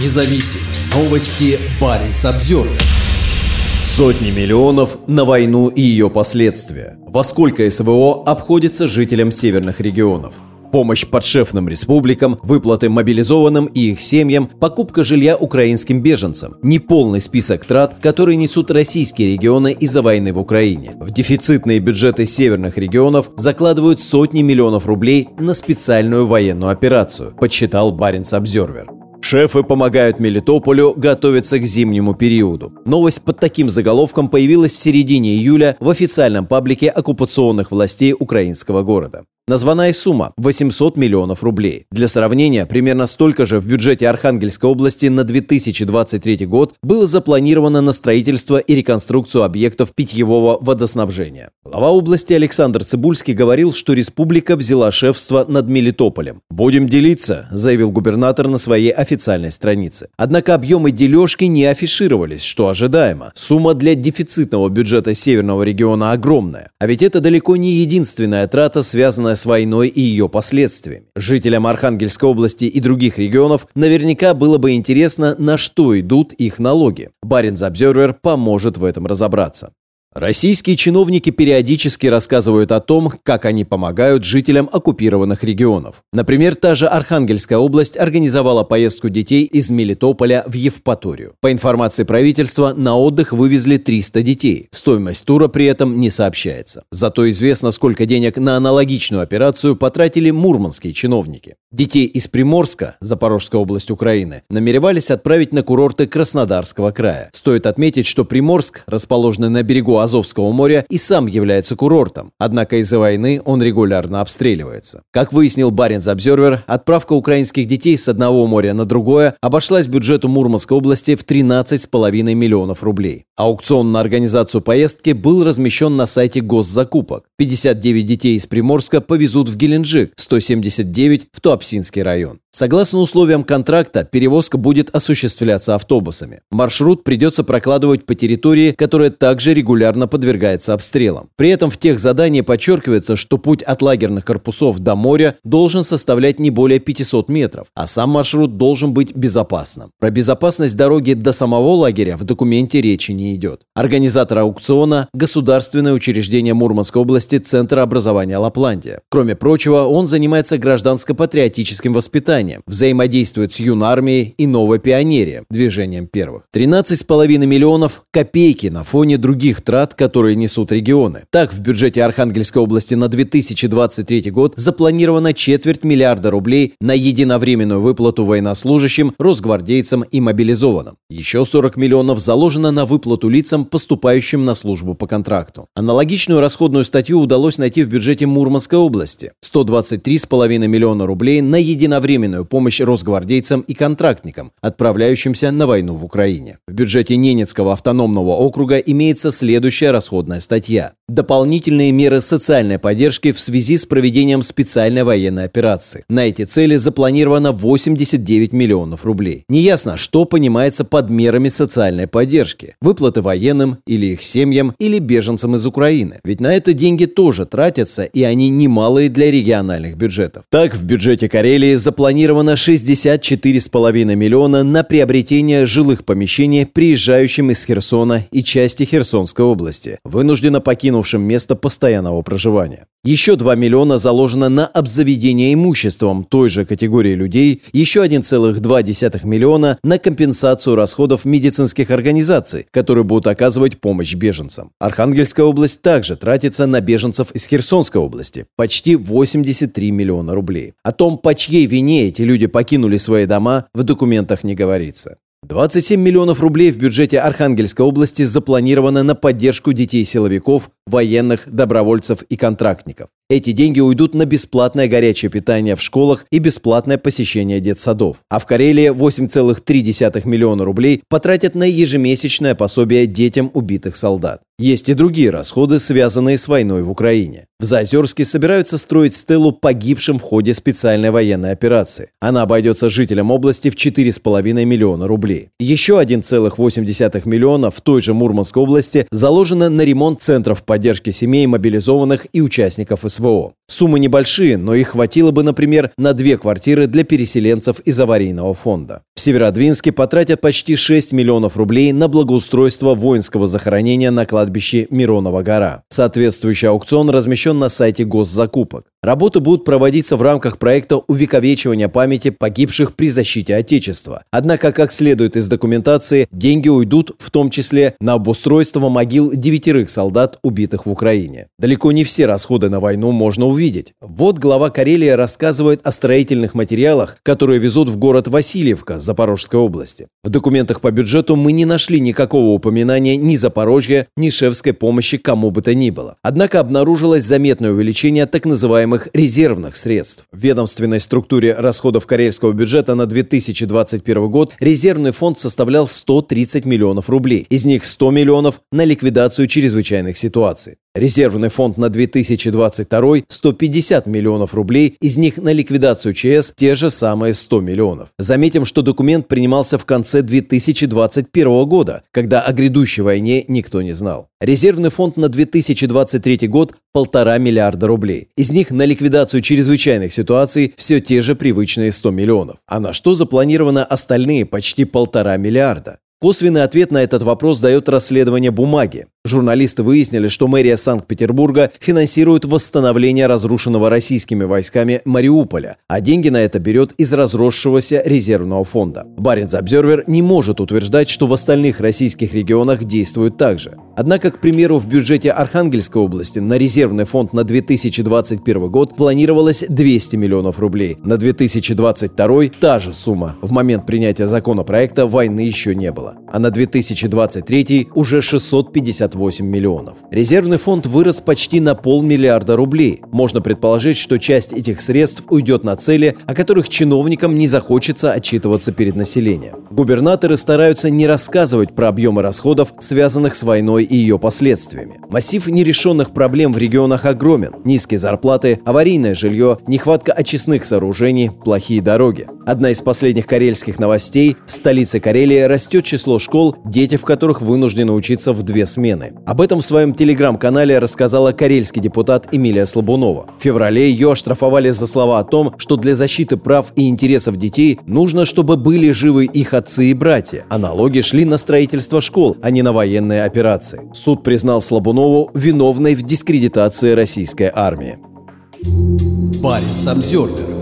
независим. Новости Баренц обзор. Сотни миллионов на войну и ее последствия. Во сколько СВО обходится жителям северных регионов? помощь подшефным республикам, выплаты мобилизованным и их семьям, покупка жилья украинским беженцам. Неполный список трат, которые несут российские регионы из-за войны в Украине. В дефицитные бюджеты северных регионов закладывают сотни миллионов рублей на специальную военную операцию, подсчитал Баренц Обзервер. Шефы помогают Мелитополю готовиться к зимнему периоду. Новость под таким заголовком появилась в середине июля в официальном паблике оккупационных властей украинского города. Названная сумма – 800 миллионов рублей. Для сравнения, примерно столько же в бюджете Архангельской области на 2023 год было запланировано на строительство и реконструкцию объектов питьевого водоснабжения. Глава области Александр Цибульский говорил, что республика взяла шефство над Мелитополем. «Будем делиться», – заявил губернатор на своей официальной странице. Однако объемы дележки не афишировались, что ожидаемо. Сумма для дефицитного бюджета северного региона огромная. А ведь это далеко не единственная трата, связанная связанная с войной и ее последствиями. Жителям Архангельской области и других регионов наверняка было бы интересно, на что идут их налоги. Баринс Обзервер поможет в этом разобраться. Российские чиновники периодически рассказывают о том, как они помогают жителям оккупированных регионов. Например, та же Архангельская область организовала поездку детей из Мелитополя в Евпаторию. По информации правительства, на отдых вывезли 300 детей. Стоимость тура при этом не сообщается. Зато известно, сколько денег на аналогичную операцию потратили мурманские чиновники. Детей из Приморска, Запорожская область Украины, намеревались отправить на курорты Краснодарского края. Стоит отметить, что Приморск, расположенный на берегу Азовского моря, и сам является курортом. Однако из-за войны он регулярно обстреливается. Как выяснил Баренц Обзервер, отправка украинских детей с одного моря на другое обошлась бюджету Мурманской области в 13,5 миллионов рублей. Аукцион на организацию поездки был размещен на сайте госзакупок. 59 детей из Приморска повезут в Геленджик, 179 в Туапсинский район. Согласно условиям контракта, перевозка будет осуществляться автобусами. Маршрут придется прокладывать по территории, которая также регулярно подвергается обстрелам. При этом в тех заданиях подчеркивается, что путь от лагерных корпусов до моря должен составлять не более 500 метров, а сам маршрут должен быть безопасным. Про безопасность дороги до самого лагеря в документе речи не идет. Организатор аукциона – государственное учреждение Мурманской области Центра образования Лапландия. Кроме прочего, он занимается гражданско-патриотическим воспитанием движением, взаимодействует с юнармией и новопионерием, движением первых. 13,5 миллионов – копейки на фоне других трат, которые несут регионы. Так, в бюджете Архангельской области на 2023 год запланировано четверть миллиарда рублей на единовременную выплату военнослужащим, росгвардейцам и мобилизованным. Еще 40 миллионов заложено на выплату лицам, поступающим на службу по контракту. Аналогичную расходную статью удалось найти в бюджете Мурманской области – 123,5 миллиона рублей на единовременную военную помощь росгвардейцам и контрактникам, отправляющимся на войну в Украине. В бюджете Ненецкого автономного округа имеется следующая расходная статья. Дополнительные меры социальной поддержки в связи с проведением специальной военной операции. На эти цели запланировано 89 миллионов рублей. Неясно, что понимается под мерами социальной поддержки. Выплаты военным или их семьям или беженцам из Украины. Ведь на это деньги тоже тратятся, и они немалые для региональных бюджетов. Так, в бюджете Карелии запланировано запланировано 64,5 миллиона на приобретение жилых помещений приезжающим из Херсона и части Херсонской области, вынужденно покинувшим место постоянного проживания. Еще 2 миллиона заложено на обзаведение имуществом той же категории людей, еще 1,2 миллиона на компенсацию расходов медицинских организаций, которые будут оказывать помощь беженцам. Архангельская область также тратится на беженцев из Херсонской области – почти 83 миллиона рублей. О том, по чьей вине эти люди покинули свои дома, в документах не говорится. 27 миллионов рублей в бюджете Архангельской области запланировано на поддержку детей-силовиков, военных, добровольцев и контрактников. Эти деньги уйдут на бесплатное горячее питание в школах и бесплатное посещение детсадов. А в Карелии 8,3 миллиона рублей потратят на ежемесячное пособие детям убитых солдат. Есть и другие расходы, связанные с войной в Украине. В Заозерске собираются строить стелу погибшим в ходе специальной военной операции. Она обойдется жителям области в 4,5 миллиона рублей. Еще 1,8 миллиона в той же Мурманской области заложено на ремонт центров поддержки семей мобилизованных и участников. СВО. Суммы небольшие, но их хватило бы, например, на две квартиры для переселенцев из аварийного фонда. В Северодвинске потратят почти 6 миллионов рублей на благоустройство воинского захоронения на кладбище Миронова гора. Соответствующий аукцион размещен на сайте госзакупок. Работы будут проводиться в рамках проекта увековечивания памяти погибших при защите Отечества. Однако, как следует из документации, деньги уйдут в том числе на обустройство могил девятерых солдат, убитых в Украине. Далеко не все расходы на войну можно увидеть. Вот глава Карелии рассказывает о строительных материалах, которые везут в город Васильевка Запорожской области. В документах по бюджету мы не нашли никакого упоминания ни Запорожья, ни шефской помощи кому бы то ни было. Однако обнаружилось заметное увеличение так называемых называемых резервных средств. В ведомственной структуре расходов карельского бюджета на 2021 год резервный фонд составлял 130 миллионов рублей. Из них 100 миллионов на ликвидацию чрезвычайных ситуаций. Резервный фонд на 2022 – 150 миллионов рублей, из них на ликвидацию ЧС те же самые 100 миллионов. Заметим, что документ принимался в конце 2021 года, когда о грядущей войне никто не знал. Резервный фонд на 2023 год – полтора миллиарда рублей. Из них на ликвидацию чрезвычайных ситуаций все те же привычные 100 миллионов. А на что запланировано остальные почти полтора миллиарда? Косвенный ответ на этот вопрос дает расследование бумаги. Журналисты выяснили, что мэрия Санкт-Петербурга финансирует восстановление разрушенного российскими войсками Мариуполя, а деньги на это берет из разросшегося резервного фонда. Баренц Обзервер не может утверждать, что в остальных российских регионах действуют так же. Однако, к примеру, в бюджете Архангельской области на резервный фонд на 2021 год планировалось 200 миллионов рублей. На 2022 та же сумма. В момент принятия законопроекта войны еще не было. А на 2023 уже 650 58 миллионов. Резервный фонд вырос почти на полмиллиарда рублей. Можно предположить, что часть этих средств уйдет на цели, о которых чиновникам не захочется отчитываться перед населением. Губернаторы стараются не рассказывать про объемы расходов, связанных с войной и ее последствиями. Массив нерешенных проблем в регионах огромен. Низкие зарплаты, аварийное жилье, нехватка очистных сооружений, плохие дороги. Одна из последних карельских новостей – в столице Карелии растет число школ, дети в которых вынуждены учиться в две смены. Об этом в своем телеграм-канале рассказала карельский депутат Эмилия Слабунова. В феврале ее оштрафовали за слова о том, что для защиты прав и интересов детей нужно, чтобы были живы их отцы и братья, а налоги шли на строительство школ, а не на военные операции. Суд признал Слабунову виновной в дискредитации российской армии. Парень Самсервер